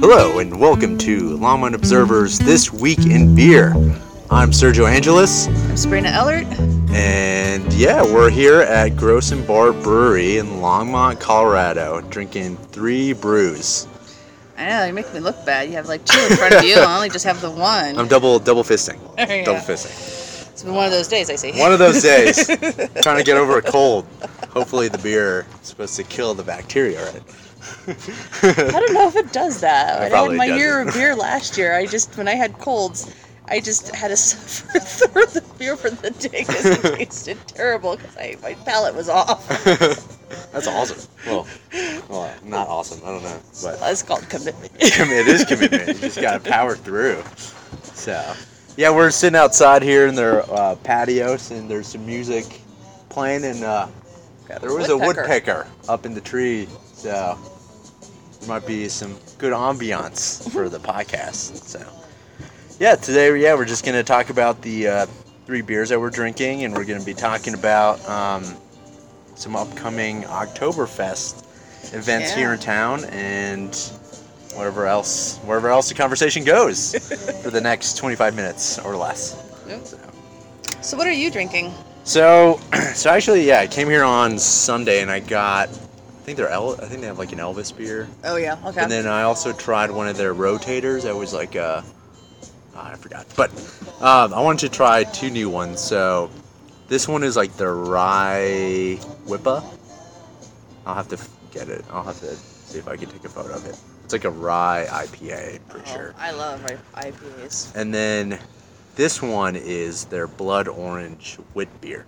Hello, and welcome to Longmont Observer's This Week in Beer. I'm Sergio Angelis, I'm Sabrina Ellert. and yeah, we're here at GrossenBart Brewery in Longmont, Colorado, drinking three brews. I know, you make me look bad. You have like two in front of you. I only just have the one. I'm double double fisting. Yeah. Double fisting. It's been one of those days, I see. One of those days, trying to get over a cold. Hopefully, the beer is supposed to kill the bacteria, right? I don't know if it does that. It I had my year doesn't. of beer last year. I just, when I had colds, I just had to suffer through the beer for the day because it tasted terrible because my palate was off. That's awesome. Well, well, not awesome. I don't know, but That's called commitment. it is commitment. You just gotta power through. So, yeah, we're sitting outside here in their uh, patios, and there's some music playing, and uh, yeah, there was a Woodpecker. woodpecker up in the tree. So, there might be some good ambiance for the podcast. So, yeah, today, yeah, we're just gonna talk about the uh, three beers that we're drinking, and we're gonna be talking about um, some upcoming Oktoberfest events Yeah. here in town, and whatever else, wherever else the conversation goes for the next 25 minutes or less. Yep. So, So, what are you drinking? so, so actually, yeah, I came here on Sunday and I got, I think they're, El- I think they have like an Elvis beer, Oh, yeah, okay. and then I also tried one of their rotators. That was like a, ah, I forgot, but um, I wanted to try two new ones. So, this one is like the rye whippa. I'll have to get it. I'll have to see if I can take a photo of it. It's like a rye IPA, pretty Oh, sure. I love IPAs. And then this one is their blood orange wit beer.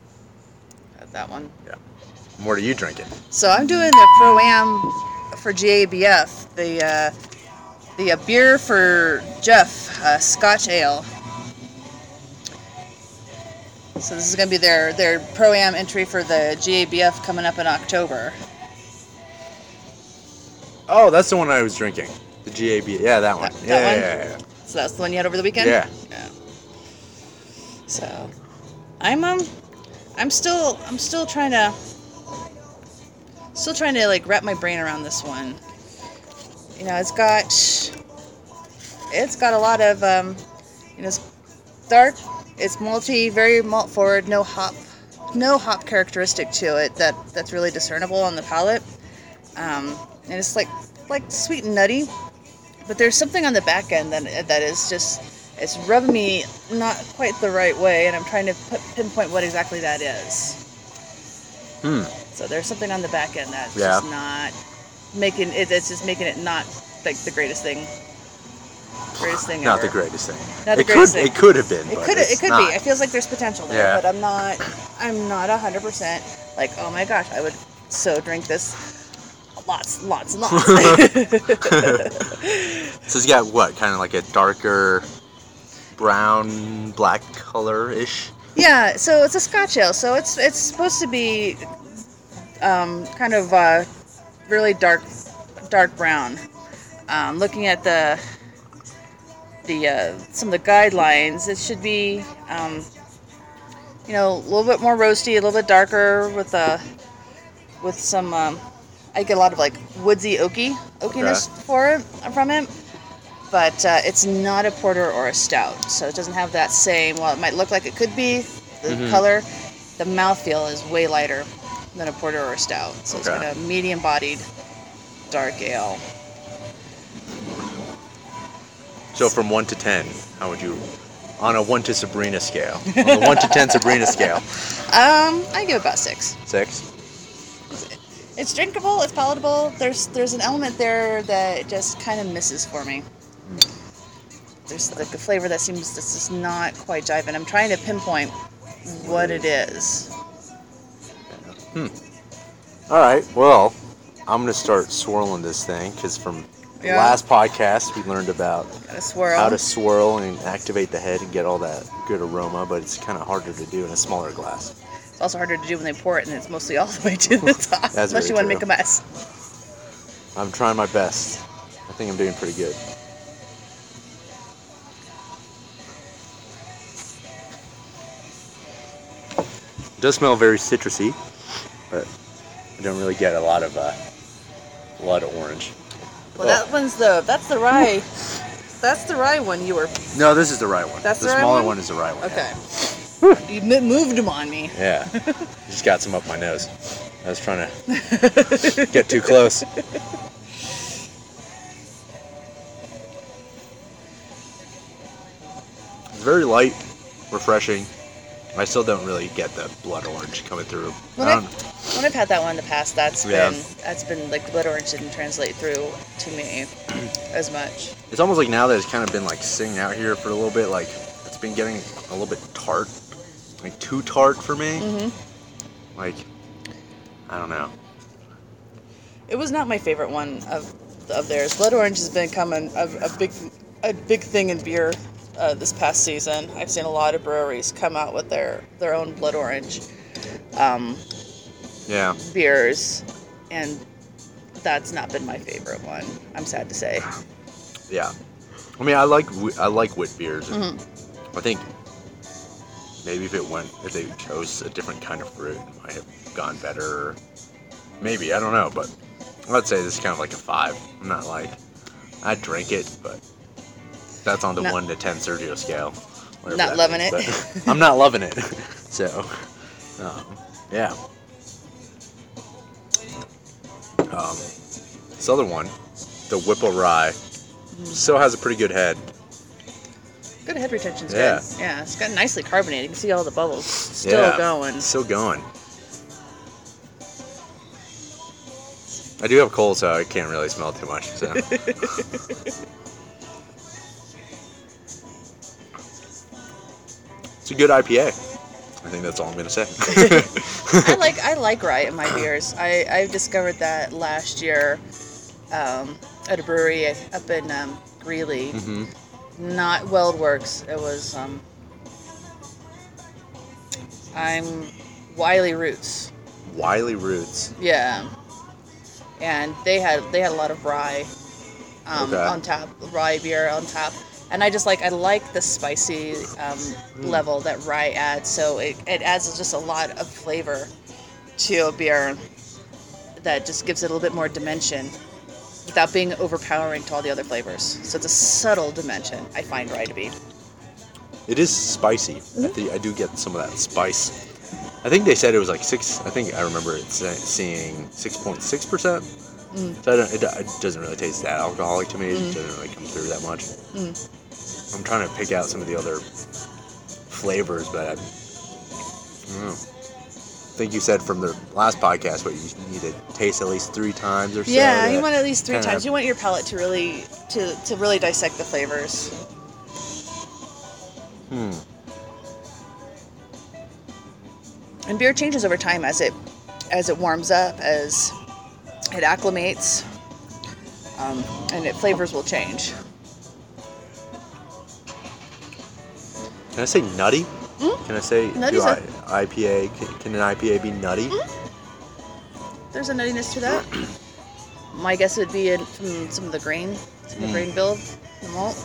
Got that one. What are you drinking? So I'm doing the pro am for GABF, the uh, the uh, beer for Jeff, uh, Scotch Ale. So this is gonna be their their pro am entry for the GABF coming up in October. Oh, that's the one I was drinking. The GAB. Yeah, that one. That- yeah, that yeah, yeah, So that's the one you had over the weekend. Yeah. Yeah. So, I'm um, I'm still I'm still trying to still trying to like wrap my brain around this one. You know, it's got it's got a lot of um, you know, it's dark. It's malty, very malt forward. No hop, no hop characteristic to it that that's really discernible on the palate. Um, and it's like like sweet and nutty, but there's something on the back end that that is just it's rubbing me not quite the right way, and I'm trying to put, pinpoint what exactly that is. Hmm. So there's something on the back end that's Yeah. just not making it. It's just making it not like the greatest thing. Greatest thing Not ever. the greatest thing. Not the it could. greatest thing. It could have been. It could it could not. be. It feels like there's potential there, Yeah. but I'm not. I'm not hundred percent like. Oh my gosh, I would so drink this. Lots, lots, lots. So it's got what? Kind of like a darker brown, black color ish. Yeah, so it's a Scotch ale. So it's it's supposed to be um, kind of uh, really dark, dark brown. Um, looking at the the uh, some of the guidelines, it should be um, you know a little bit more roasty, a little bit darker with a with some. Um, I get a lot of like woodsy oaky oakiness for it from it. But uh, it's not a porter or a stout, so it doesn't have that same. Well, it might look like it could be. The Mhm. color, the mouthfeel is way lighter than a porter or a stout. So it's Okay. got a medium-bodied dark ale. So from one to ten, how would you, on a one to Sabrina scale, on the one to ten Sabrina scale, Um, I give about six. six? It's drinkable. It's palatable. There's there's an element there that just kind of misses for me. There's like a flavor that seems this is not quite jiving. I'm trying to pinpoint what it is. Hmm. All right. Well, I'm gonna start swirling this thing because from the Yeah. last podcast we learned about swirl. how to swirl and activate the head and get all that good aroma, but it's kind of harder to do in a smaller glass. It's also harder to do when they pour it and it's mostly all the way to the top. Unless you want to make a mess. I'm trying my best. I think I'm doing pretty good. It does smell very citrusy, but I don't really get a lot of uh, blood orange. Well, that one's the that's the rye. That's the rye one you were. No, this is the right one. That's the the smaller one? one? is the right one. Okay. You m- moved them on me. Yeah. Just got some up my nose. I was trying to get too close. It's very light, refreshing. I still don't really get the blood orange coming through. When, I I, don't, when I've had that one in the past, that's Yeah. been that's been like the blood orange didn't translate through to me as much. it's almost like now that it's kind of been like sitting out here for a little bit, like it's been getting a little bit tart, like too tart for me. hmm Like, I don't know. It was not my favorite one of of theirs. Blood orange has become a, a, a big a big thing in beer uh, this past season. I've seen a lot of breweries come out with their their own blood orange um, Yeah. beers, and that's not been my favorite one. I'm sad to say. Yeah. I mean, I like I like wit beers. Mhm. I think maybe if it went if they chose a different kind of fruit, it might have gone better. Maybe I don't know, but I'd say this is kind of like a five. I'm not like I drink it, but that's on the Not- one to ten Sergio scale. Not loving means, it. I'm not loving it. So, um, yeah. Um, this other one, the Whipple Rye, still has a pretty good head. Good head retention's Yeah. good. Yeah, it's got nicely carbonated. You can see all the bubbles still Yeah. going. Still going. I do have cold, so I can't really smell too much. So. it's a good IPA. I think that's all I'm gonna say. I like I like rye in my beers. I I discovered that last year um, at a brewery up in um, Greeley. hmm Not WeldWerks. It was um, I'm Wiley Roots. Wiley Roots. Yeah, and they had they had a lot of rye um, Okay. on tap, rye beer on tap, and I just like I like the spicy um, level that rye adds. So it, it adds just a lot of flavor to a beer that just gives it a little bit more dimension without being overpowering to all the other flavors. So it's a subtle dimension I find rye to be. It is spicy. I, think, I do get some of that spice. I think they said it was like six. I think I remember it say, seeing six point six percent. Mm. So I don't, it, it doesn't really taste that alcoholic to me. It Mm. doesn't really come through that much. Mm. I'm trying to pick out some of the other flavors, but I, I don't know. I think you said from the last podcast, what you need to taste at least three times or so. Yeah, you want at least three kinda- times. You want your palate to really to, to really dissect the flavors. Hmm. And beer changes over time as it as it warms up, as it acclimates, um, and it flavors will change. Can I say nutty? Mm. Can I say Nutty's do a- I, IPA? Can, can an IPA be nutty? There's a nuttiness to that. My guess would be in, from some of the grain, some of the Mm. grain build, the malt.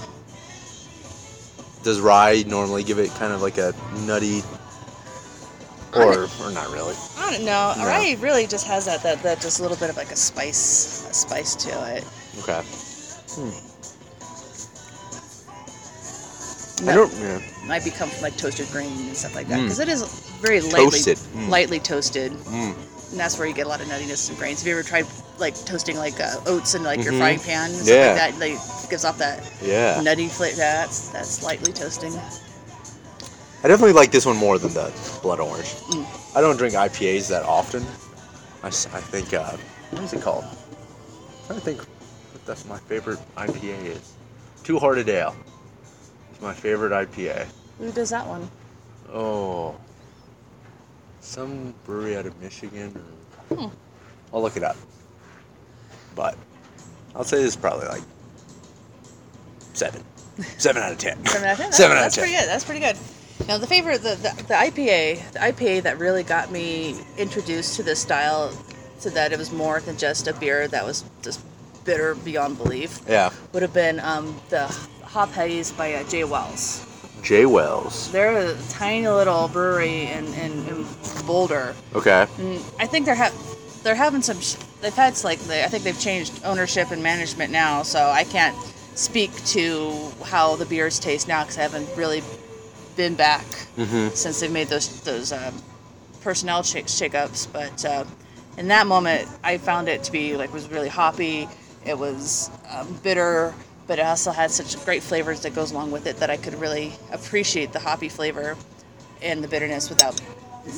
Does rye normally give it kind of like a nutty, or or not really? I don't know. No. Rye really just has that, that that just a little bit of like a spice, a spice to it. Okay. I don't. Yeah. Might become from like toasted grain and stuff like that Mm. because it is very lightly Toasted. Mm. lightly toasted. Mm. And that's where you get a lot of nuttiness and grains. Have you ever tried like toasting like uh, oats in like your Mhm. frying pan and stuff Yeah. like that? Like gives off that Yeah. nutty flavor. That's that's lightly toasting. I definitely like this one more than the blood orange. Mm. I don't drink IPAs that often. I think, uh, what is it called? I'm trying to think what that's my favorite IPA is. Two Hearted Ale. It's my favorite IPA. Who does that one? Oh. Some brewery out of Michigan. Or, Hmm. I'll look it up. But I'll say this is probably like seven. Seven out of ten. Seven out of ten. Seven out of That's ten. pretty good. That's pretty good. Now the favorite, the, the the IPA, the IPA that really got me introduced to this style, to that it was more than just a beer that was just bitter beyond belief, Yeah. would have been um, the Hop by uh, J Wells. J Wells. They're a tiny little brewery in, in, in Boulder. Okay. And I think they're ha- they're having some sh- they've had like they, I think they've changed ownership and management now, so I can't speak to how the beers taste now because I haven't really been back Mm-hmm. since they've made those those um, personnel shake shakeups. But uh, in that moment, I found it to be like was really hoppy. It was um, bitter, but it also had such great flavors that goes along with it that I could really appreciate the hoppy flavor and the bitterness without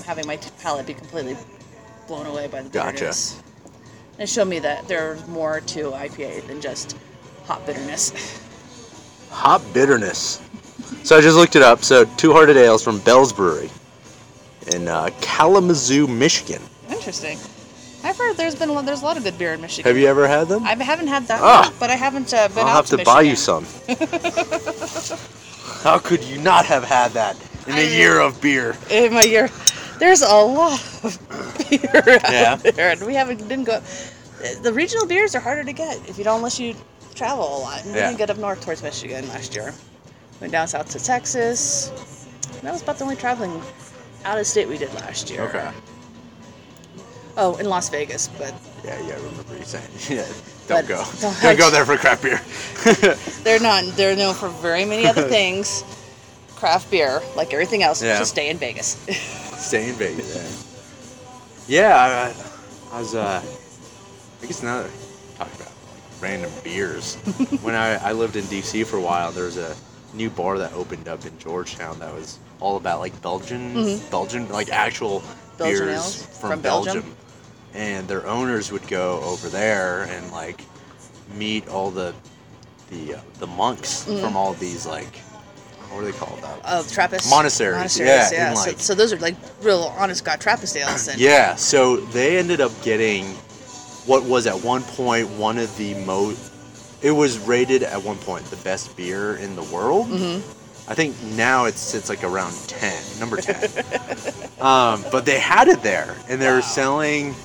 having my palate be completely blown away by the Gotcha. bitterness. And it showed me that there's more to IPA than just hot bitterness. Hop bitterness. So I just looked it up. So Two Hearted Ales from Bell's Brewery in uh, Kalamazoo, Michigan. Interesting. I've heard there's been a there's a lot of good beer in Michigan. Have you ever had them? I haven't had that, Ah. one, but I haven't uh, been I'll have to to buy you some. How could you not have had that in a year of beer? in my year. There's a lot of beer out Yeah. there, and we haven't didn't go. The regional beers are harder to get if you don't unless you travel a lot. And we Yeah. didn't get up north towards Michigan last year. Went down south to Texas. And that was about the only traveling out of state we did last year. Okay. Oh, in Las Vegas, but Yeah, yeah, I remember you saying. Yeah, don't go. don't- Don't go there for craft beer. they're not. They're known for very many other things. Craft beer, like everything else, Yeah. just stay in Vegas. Stay in Vegas. Yeah, yeah I, I was. Uh, I guess now that I talk about like, random beers. when I, I lived in DC for a while, there was a new bar that opened up in Georgetown that was all about like Belgian, Mhm. Belgian, like actual Belgian beers from, from Belgium. Belgium? And their owners would go over there and like meet all the the uh, the monks Mhm. from all these like what are they called? Uh, Oh, Trappist. Monasteries, yeah, and, so, like- so those are like real honest God Trappist ales. And Yeah, so they ended up getting what was at one point one of the most. It was rated at one point the best beer in the world. Mhm. I think now it sits like around ten, number ten. um, but they had it there, and they were selling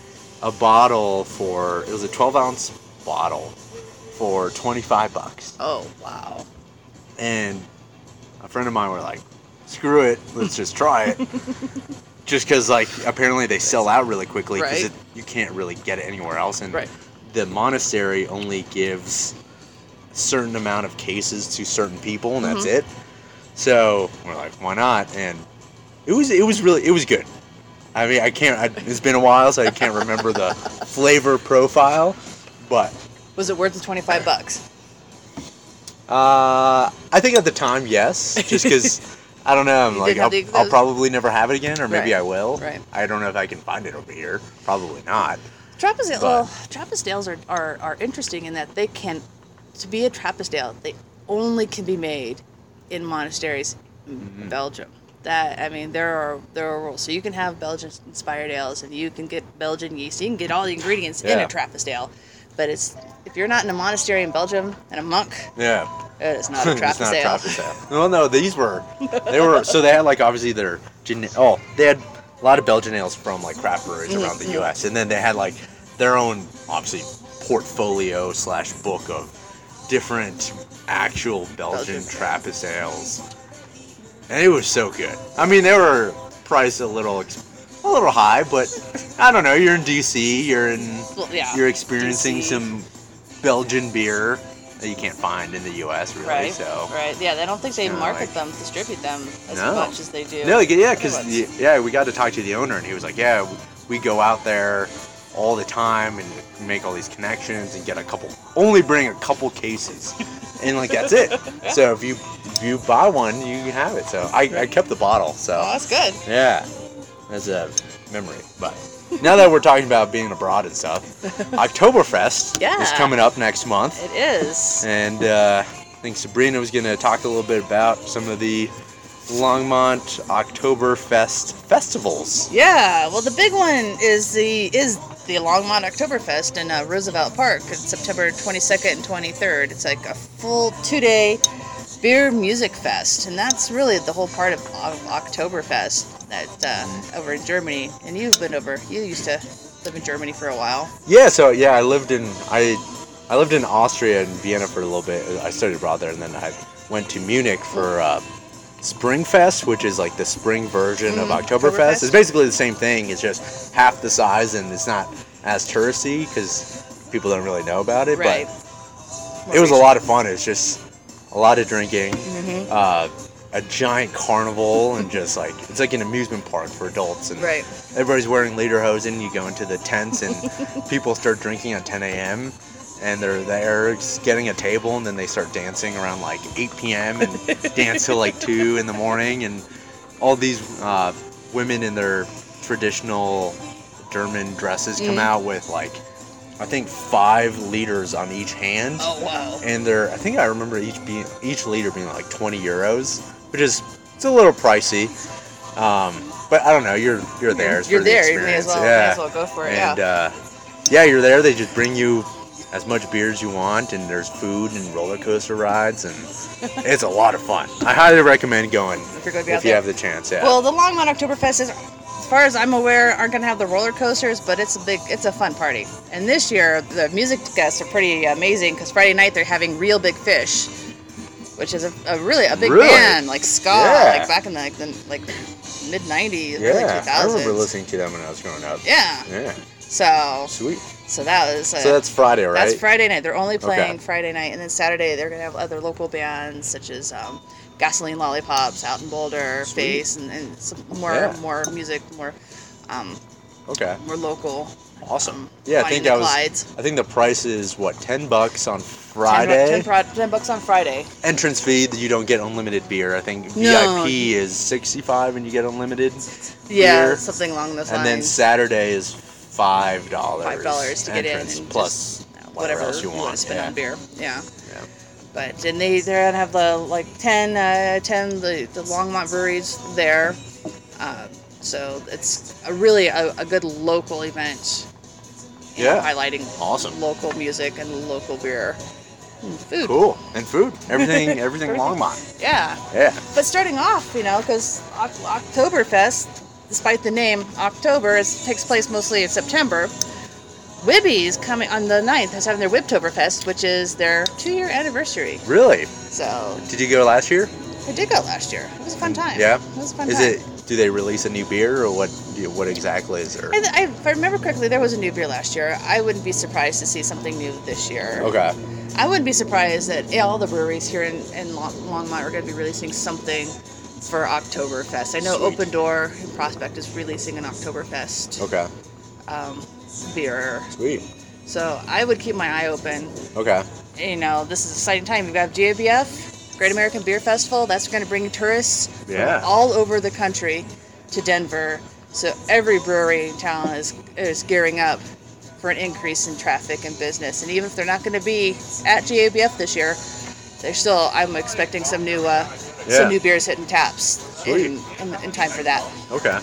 a bottle for it was a twelve ounce bottle for twenty five bucks, Oh wow. and a friend of mine were like, "Screw it, let's just try it." just because like apparently they sell out really quickly because Right. you can't really get it anywhere else and Right. the monastery only gives a certain amount of cases to certain people and that's Mhm. it so we're like why not and it was it was really it was good i mean i can't I, it's been a while so i can't remember the flavor profile but Was it worth the twenty five bucks? uh i think at the time yes just because i don't know i'm You like I'll, I'll probably never have it again or maybe Right. i will Right. i don't know if i can find it over here probably not Trappist But- well, Trappist ales are, are, are interesting in that they can, to be a Trappist ale, they only can be made in monasteries in Mhm. Belgium. That I mean, there are there are rules. So you can have Belgian inspired ales, and you can get Belgian yeast. You can get all the ingredients in a Trappist ale, but it's if you're not in a monastery in Belgium and a monk, yeah it is not a It's Trappist not ale. Trappist ale. Well, no, these were. They were. So they had like obviously their. Oh, they had a lot of Belgian ales from like craft breweries Mhm, around the. U.S. And then they had like their own obviously portfolio slash book of different actual Belgian, Belgian. Trappist ales, and it was so good. I mean, they were priced a little. A little high, but I don't know. You're in DC. You're in. Well, yeah, You're experiencing DC. some Belgian beer that you can't find in the U.S. Really. Right. So. Right. Yeah, I don't think they market like- them, distribute them as No. much as they do. No, yeah, because yeah, we got to talk to the owner, and he was like, "Yeah, we, we go out there all the time and make all these connections and get a couple, only bring a couple cases, and like that's it. So if you if you buy one, you can have it. So I, I kept the bottle. So Oh, that's good. yeah, as a memory. But now that we're talking about being abroad and stuff, Oktoberfest is coming up next month. It is. And uh, I think Sabrina was going to talk a little bit about some of the Longmont Oktoberfest festivals. Yeah. Well, the big one is the is the Longmont Oktoberfest in uh, Roosevelt Park. It's September 22nd and 23rd. It's like a full two day beer music fest, and that's really the whole part of Oktoberfest that uh, over in Germany. And you've been over. You used to live in Germany for a while. Yeah, so yeah, I lived in I I lived in Austria and Vienna for a little bit. I studied abroad there, and then I went to Munich for uh, Springfest, which is like the spring version of Mhm, Oktoberfest. It's basically the same thing. It's just half the size, and it's not as touristy because people don't really know about it. Right. But it was a lot of fun. It's just a lot of drinking, Mhm. uh, a giant carnival, and just like it's like an amusement park for adults. And Right. everybody's wearing lederhosen. You go into the tents, and people start drinking at 10 a.m. And they're there getting a table, and then they start dancing around like 8 p.m. and dance till like 2 in the morning. And all these uh, women in their traditional German dresses come Mm. out with like, I think five liters on each hand Oh wow. and they're I think I remember each being each liter being like 20 euros, which is it's a little pricey. Um, but I don't know. You're you're there. It's You're for the there. You may as well, Yeah. may as well go for it. and yeah. uh, yeah, you're there. They just bring you as much beer as you want, and there's food and roller coaster rides, and it's a lot of fun. I highly recommend going if going if you have the chance. Yeah. Well, the Longmont Oktoberfest is, as far as I'm aware, aren't going to have the roller coasters, but it's a big, it's a fun party. And this year, the music guests are pretty amazing because Friday night they're having Real Big Fish, which is a, a really a big Really? band like ska, Yeah. like back in the like, the, like mid '90s, yeah, early 2000s. I remember listening to them when I was growing up. Yeah. Yeah, So, sweet. so that was. Uh, So that's Friday, right? That's Friday night. They're only playing Okay. Friday night, and then Saturday they're gonna have other local bands such as um, Gasoline Lollipops out in Boulder, Sweet. Face, and, and some more Yeah. more music, more um, Okay, more local. awesome. um, Yeah, I think and I was. I think the price is what ten bucks on Friday. 10, pro- 10 bucks on Friday. Entrance fee you don't get unlimited beer. I think No. VIP is sixty five and you get unlimited. Yeah, Beer. something along those lines. And then. Saturday is five dollars. Five dollars to get in and plus just, you whatever whatever else you want want, to spend yeah. on beer. Yeah. Yeah. But and they they're gonna have the like 10, uh, 10 the the Longmont breweries there. Uh, so it's a really a, a good local event. you know, Yeah. highlighting Awesome. local music and local beer and food. Cool. And food. Everything everything Everything. Longmont. Yeah. Yeah. But starting off, you know, because Oktoberfest, despite the name October, it takes place mostly in September. Wibby's coming on the 9th is having their Wibtoberfest, which is their two-year anniversary. Really? So Did you go last year? I did go last year. It was a fun mm, time. Yeah. It was a fun Is time. it do they release a new beer or what what exactly is there? I, I, if I remember correctly, there was a new beer last year. I wouldn't be surprised to see something new this year. Okay. I wouldn't be surprised that all the breweries here in, in Longmont are going to be releasing something for Oktoberfest. I know Sweet. Open Door in Prospect is releasing an Oktoberfest Okay. um, beer. Sweet. So I would keep my eye open. Okay. You know, this is an exciting time. You've got GABF, Great American Beer Festival. That's going to bring tourists Yeah. from all over the country to Denver. So every brewery in town is is gearing up for an increase in traffic and business. And even if they're not going to be at GABF this year, they're still. I'm expecting some new uh, Yeah. some new beers hitting taps in, in, in time for that. Okay.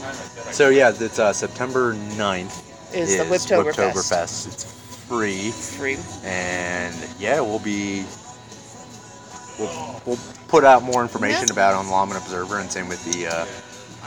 So yeah, it's uh, September 9th Is the Wibtoberfest. Wibtoberfest. It's free. Free. and yeah, we'll be we'll, we'll put out more information Yeah. about it on Longmont Observer, and same with the uh,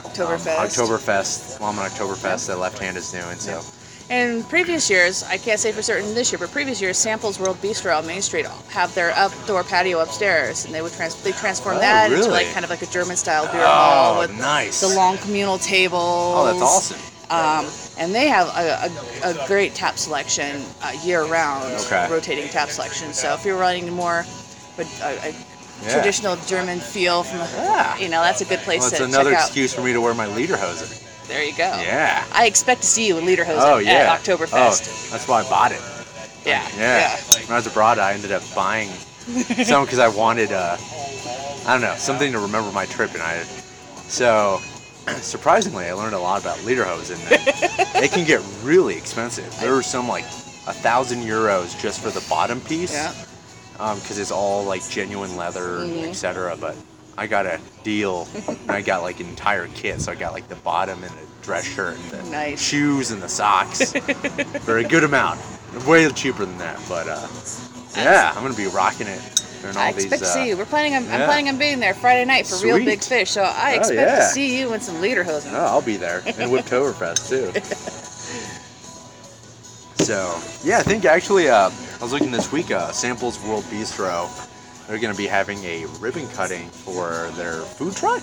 Oktoberfest. um, Oktoberfest, Longmont Oktoberfest that Left Hand is doing. So In previous years, I can't say for certain this year, but previous years, Samples World Bistro on Main Street have their outdoor patio upstairs, and they would trans- they transform Oh, that into like kind of like a German style beer hall oh, with nice. the long communal tables. Oh, that's awesome. Um, and they have a, a, a great tap selection uh, year round, Okay. rotating tap selection. So if you're running more, but a, a Yeah. traditional German feel from, Yeah. you know, that's a good place Well, it's to another check out. excuse for me to wear my lederhosen. There you go. Yeah. I expect to see you in Lederhosen Oh yeah. at Oktoberfest. Oh, that's why I bought it. Yeah. Yeah. When I was abroad, I ended up buying some because I wanted, uh, I don't know, something to remember my trip, and I. So, surprisingly, I learned a lot about lederhosen. It can get really expensive. There were some like a thousand euros just for the bottom piece, Yeah. because it's all like genuine leather, Mhm. etc. But I got a deal, and I got like an entire kit. So I got like the bottom and the dress shirt and the Nice. shoes and the socks for a good amount. Way cheaper than that, but uh, yeah, I'm gonna be rocking it I these. expect to uh, see you. We're planning on I'm planning on being there Friday night for real big fish. So I Oh, expect yeah. to see you in some Lederhosen. Oh, I'll be there, and Wibtoberfest too. so yeah, I think actually, uh, I was looking this week. Uh, Samples World Bistro, they're gonna be having a ribbon cutting for their food truck.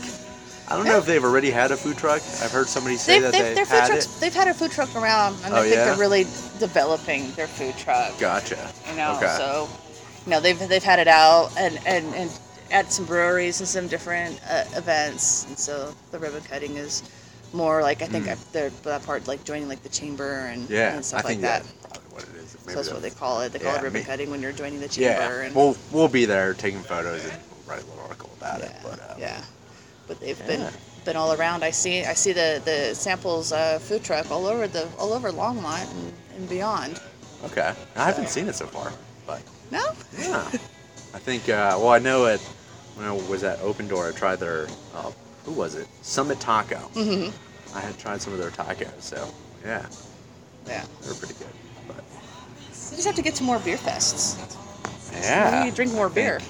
I don't know if they've already had a food truck. I've heard somebody say They've, that they've, they their food had trucks, it. they've had a food truck around, and Oh, I think yeah? they're really developing their food truck. Gotcha. You know, okay. so you know they've they've had it out and and and at some breweries and some different uh, events, and so the ribbon cutting is more like I think Mm. That part like joining like the chamber and yeah, and stuff I think like that. that's probably what it is. So that's what they call it. They call yeah, it ribbon me- cutting when you're joining the chamber. Yeah, and, we'll we'll be there taking photos and write a little article about yeah, it. But uh, yeah. But they've Yeah. been been all around. I see I see the the samples uh, food truck all over the all over Longmont and, and beyond. okay, I haven't seen it so far, but No, yeah, I think. Uh, well, I know it when I was at Open Door. I tried their uh, who was it? Summit Taco. hmm I had tried some of their tacos, so yeah, yeah. they were pretty good. But You just have to get to more beer fests. yeah, you drink more beer.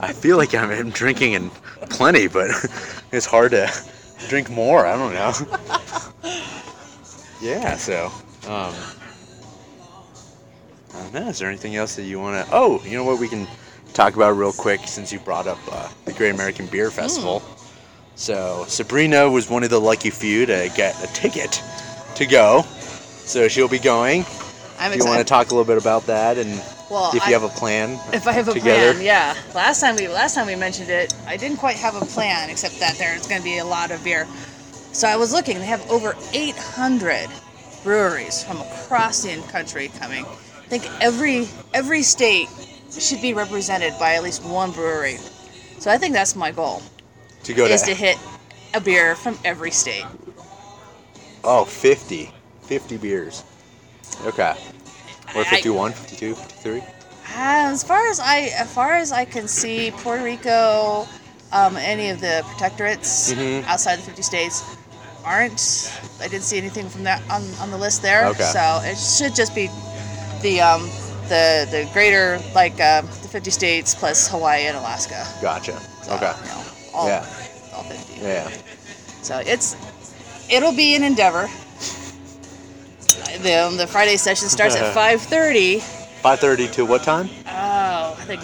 I feel like I'm, drinking in plenty, but it's hard to drink more. I don't know. yeah, so um, I don't know. Is there anything else that you want to? Oh, you know what? We can talk about real quick since you brought up uh, the Great American Beer Festival. So Sabrina was one of the lucky few to get a ticket to go. So she'll be going. I'm Do you want to talk a little bit about that and well, if I- you have a plan? if I have a together? plan, yeah. Last time we last time we mentioned it, I didn't quite have a plan except that there's going to be a lot of beer. So I was looking. They have over 800 breweries from across the country coming. I think every every state should be represented by at least one brewery. So I think that's my goal To go is to to hit a beer from every state. Oh, 50. 50 beers. Okay. Or I- 51, 52, 53? As far as I, as far as I can see, Puerto Rico, um, any of the protectorates Mhm. outside the 50 states aren't. I didn't see anything from that on, on the list there. Okay. So it should just be the um, the the greater like uh, the 50 states plus Hawaii and Alaska. Gotcha. So, Okay. You know, all, Yeah. all 50. Yeah. So it's it'll be an endeavor. The, the Friday session starts at 5:30. 5.30 to what time? Oh, I think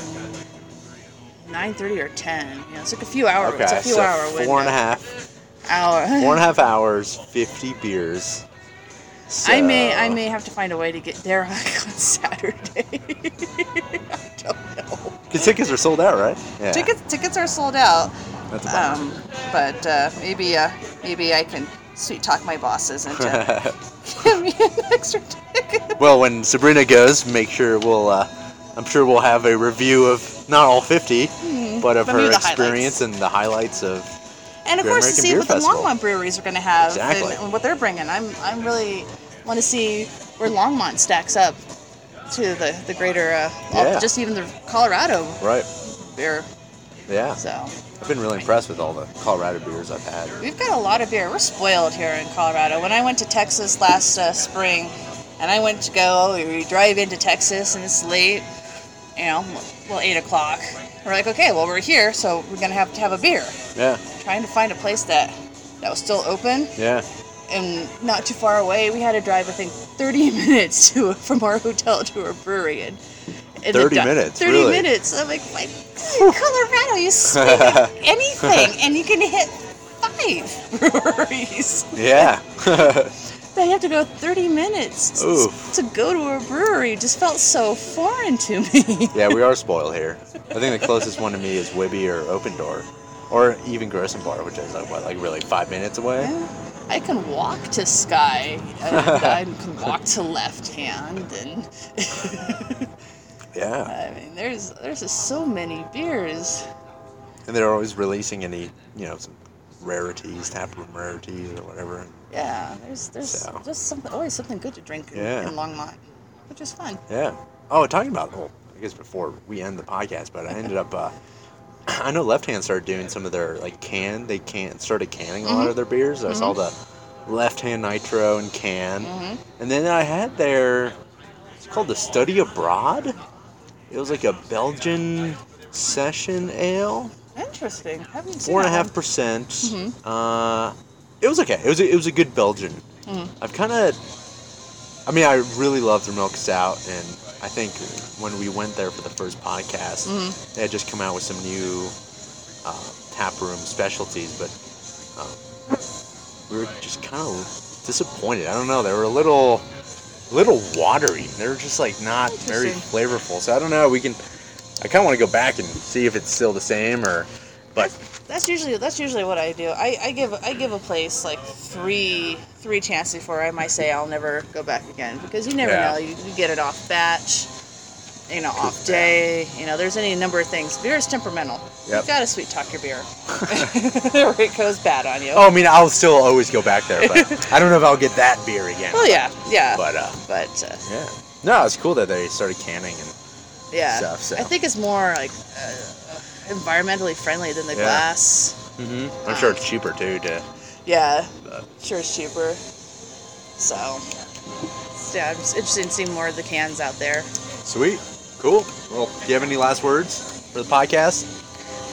nine thirty or ten. You know, it's like a few hours. Okay, It's a few so hour window. four and a half, hour. four and a half hours, 50 beers. I may I may have to find a way to get there on Saturday. I don't know. Because tickets are sold out, right? Yeah. Tickets tickets are sold out. That's. Um, but uh, maybe uh, maybe I can sweet talk my bosses into give me an extra ticket. well, when Sabrina goes, make sure we'll, uh, I'm sure we'll have a review of not all 50, but of But her experience highlights. and the highlights of And of Great course, American to see Beer what the Longmont breweries are going to have Exactly. and, and what they're bringing. I'm I'm really want to see where Longmont stacks up to the the greater, uh, all- Yeah. just even the Colorado right. beer. Yeah. So I've been really impressed with all the Colorado beers I've had. we've got a lot of beer. We're spoiled here in Colorado. When I went to Texas last uh, spring, and I went to go, we drive into Texas, and it's late. You know, well, eight o'clock. We're like, okay, well, we're here, so we're gonna have to have a beer. Yeah. Trying to find a place that that was still open. Yeah. and not too far away. We had to drive, I think, 30 minutes to from our hotel to our brewery. And, and 30 di- minutes, 30 really? minutes. I'm like, my Colorado, you swing anything, and you can hit five breweries. Yeah. But I have to go 30 minutes Oof. to go to a brewery. It just felt so foreign to me. yeah, we are spoiled here. I think the closest one to me is Wibby or Open Door. Or even GrossenBart, which is like, what, like really five minutes away? I can walk to Skeye, uh, and I can walk to Left Hand, and Yeah. I mean, there's there's just so many beers. And they're always releasing any, you know, some rarities, taproom rarities or whatever. Yeah, there's there's So. just something always something good to drink in, Yeah. in Longmont, which is fun. Yeah. Oh, talking about, well, I guess before we end the podcast, but I ended up, uh, I know Left Hand started doing some of their, like, can, they can started canning a lot Mhm. of their beers. I saw the Left Hand Nitro and can. Mhm. And then I had their, it's called the Study Abroad. It was like a Belgian session ale. Interesting. Haven't seen four and a that half percent. Mhm. Uh, it was okay. It was a, it was a good Belgian. Mhm. I've kind of, I mean, I really love their milk stout, and I think when we went there for the first podcast, Mhm. they had just come out with some new uh, tap room specialties, but um, we were just kind of disappointed. I don't know. They were a little, little watery. They're just like not very flavorful. So I don't know. We can. I kind of want to go back and see if it's still the same or, but That's usually that's usually what I do. I, I give I give a place like three three chances before I might say I'll never go back again because you never Yeah. know. You, you get it off batch, you know, off day. You know, there's any number of things. Beer is temperamental. Yep. You gotta sweet talk your beer, or it goes bad on you. oh, I mean, I'll still always go back there, but I don't know if I'll get that beer again. Well, yeah, yeah, But uh, but uh, yeah, no, it's cool that they started canning and yeah. stuff, so. I think it's more like uh, environmentally friendly than the Yeah. glass. hmm I'm sure it's cheaper too. To Yeah, But- sure it's cheaper. So, yeah, I'm just interested in seeing more of the cans out there. sweet, cool. Well, do you have any last words for the podcast?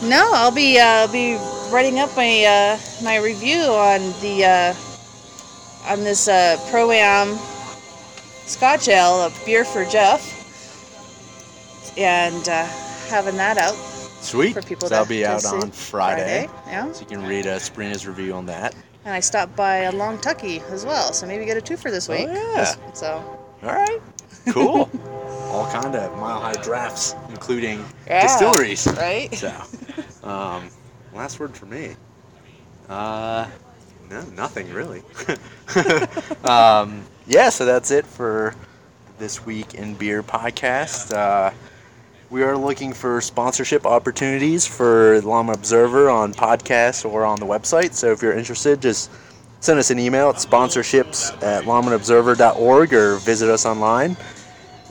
No, I'll be uh, be writing up my uh, my review on the uh, on this uh, pro am Scotch Ale, a beer for Jeff, and uh, having that out Sweet. for people so that'll to, be out on Friday, Yeah, so you can read uh, Sabrina's review on that. and I stopped by a Long Tucky as well, so maybe get a two for this Oh, week. yeah. So All right, cool. All kind of mile high drafts, including Yeah. distilleries. right. So, um, last word for me. Uh, no, nothing really. um, yeah, so that's it for this week in beer podcast. Uh, we are looking for sponsorship opportunities for Longmont Observer on podcasts or on the website. So if you're interested, just send us an email at sponsorships at longmontobserver.org or visit us online.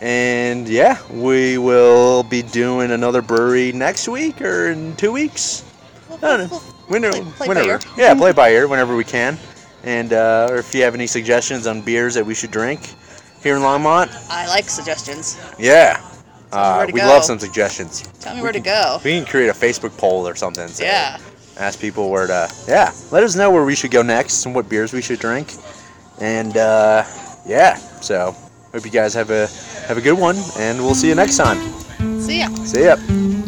And yeah, we will be doing another brewery next week or in two weeks. I don't know. Whenever, Play- play by whenever. ear. Yeah, play by ear whenever we can. And uh, or if you have any suggestions on beers that we should drink here in Longmont, I like suggestions. yeah, uh, we go. love some suggestions. Tell me where to go. We can create a Facebook poll or something. So Yeah. Ask people where to. Yeah, let us know where we should go next and what beers we should drink. And uh, yeah, so hope you guys have a have a good one, and we'll see you next time. See ya. See ya.